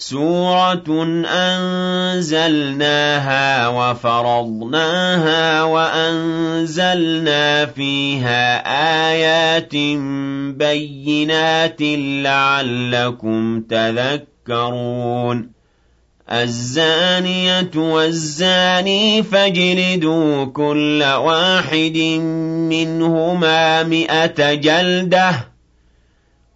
سُورَةٌ أَنزَلْنَاهَا وَفَرَضْنَاهَا وَأَنزَلْنَا فِيهَا آيَاتٍ بَيِّنَاتٍ لَّعَلَّكُمْ تَذَكَّرُونَ. الزَّانِيَةُ وَالزَّانِي فَاجْلِدُوا كُلَّ وَاحِدٍ مِّنْهُمَا مِائَةَ جَلْدَةٍ.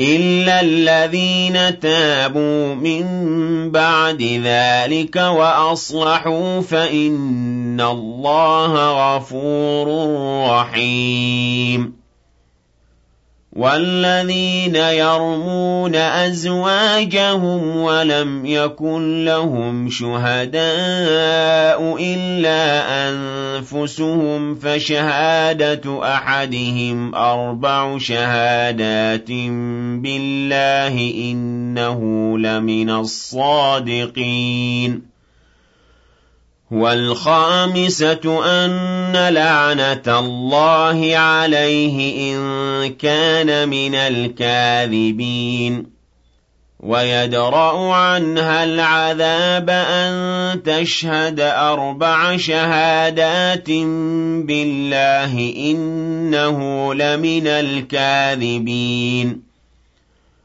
إِلَّا الَّذِينَ تَابُوا مِن بَعْدِ ذَٰلِكَ وَأَصْلَحُوا فَإِنَّ اللَّهَ غَفُورٌ رَّحِيمٌ وَالَّذِينَ يَرْمُونَ أَزْوَاجَهُمْ وَلَمْ يَكُن لَّهُمْ شُهَدَاءُ إِلَّا أَنفُسُهُمْ فَشَهَادَةُ أَحَدِهِمْ أَرْبَعُ شَهَادَاتٍ بِاللَّهِ إِنَّهُ لَمِنَ الصَّادِقِينَ وَالْخَامِسَةُ أَنَّ لَعْنَةَ اللَّهِ عَلَيْهِ إِن كَانَ مِنَ الْكَاذِبِينَ. وَيَدْرَأُ عَنْهَا الْعَذَابَ أَن تَشْهَدَ أَرْبَعَ شَهَادَاتٍ بِاللَّهِ إِنَّهُ لَمِنَ الْكَاذِبِينَ.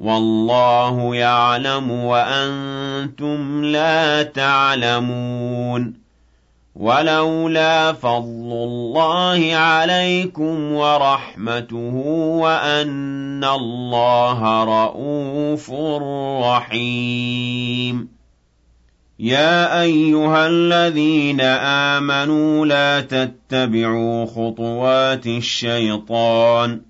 وَاللَّهُ يَعْلَمُ وَأَنتُمْ لَا تَعْلَمُونَ. وَلَوْلَا فَضْلُ اللَّهِ عَلَيْكُمْ وَرَحْمَتُهُ وَأَنَّ اللَّهَ رَءُوفٌ رَّحِيمٌ. يَا أَيُّهَا الَّذِينَ آمَنُوا لَا تَتَّبِعُوا خُطُوَاتِ الشَّيْطَانِ.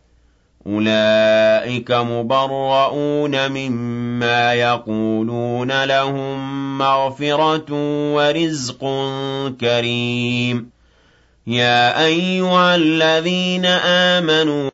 أُولَٰئِكَ مُبَرَّءُونَ مِمَّا يَقُولُونَ ۖ لَهُم مَّغْفِرَةٌ وَرِزْقٌ كَرِيمٌ. يَا أَيُّهَا الَّذِينَ آمَنُوا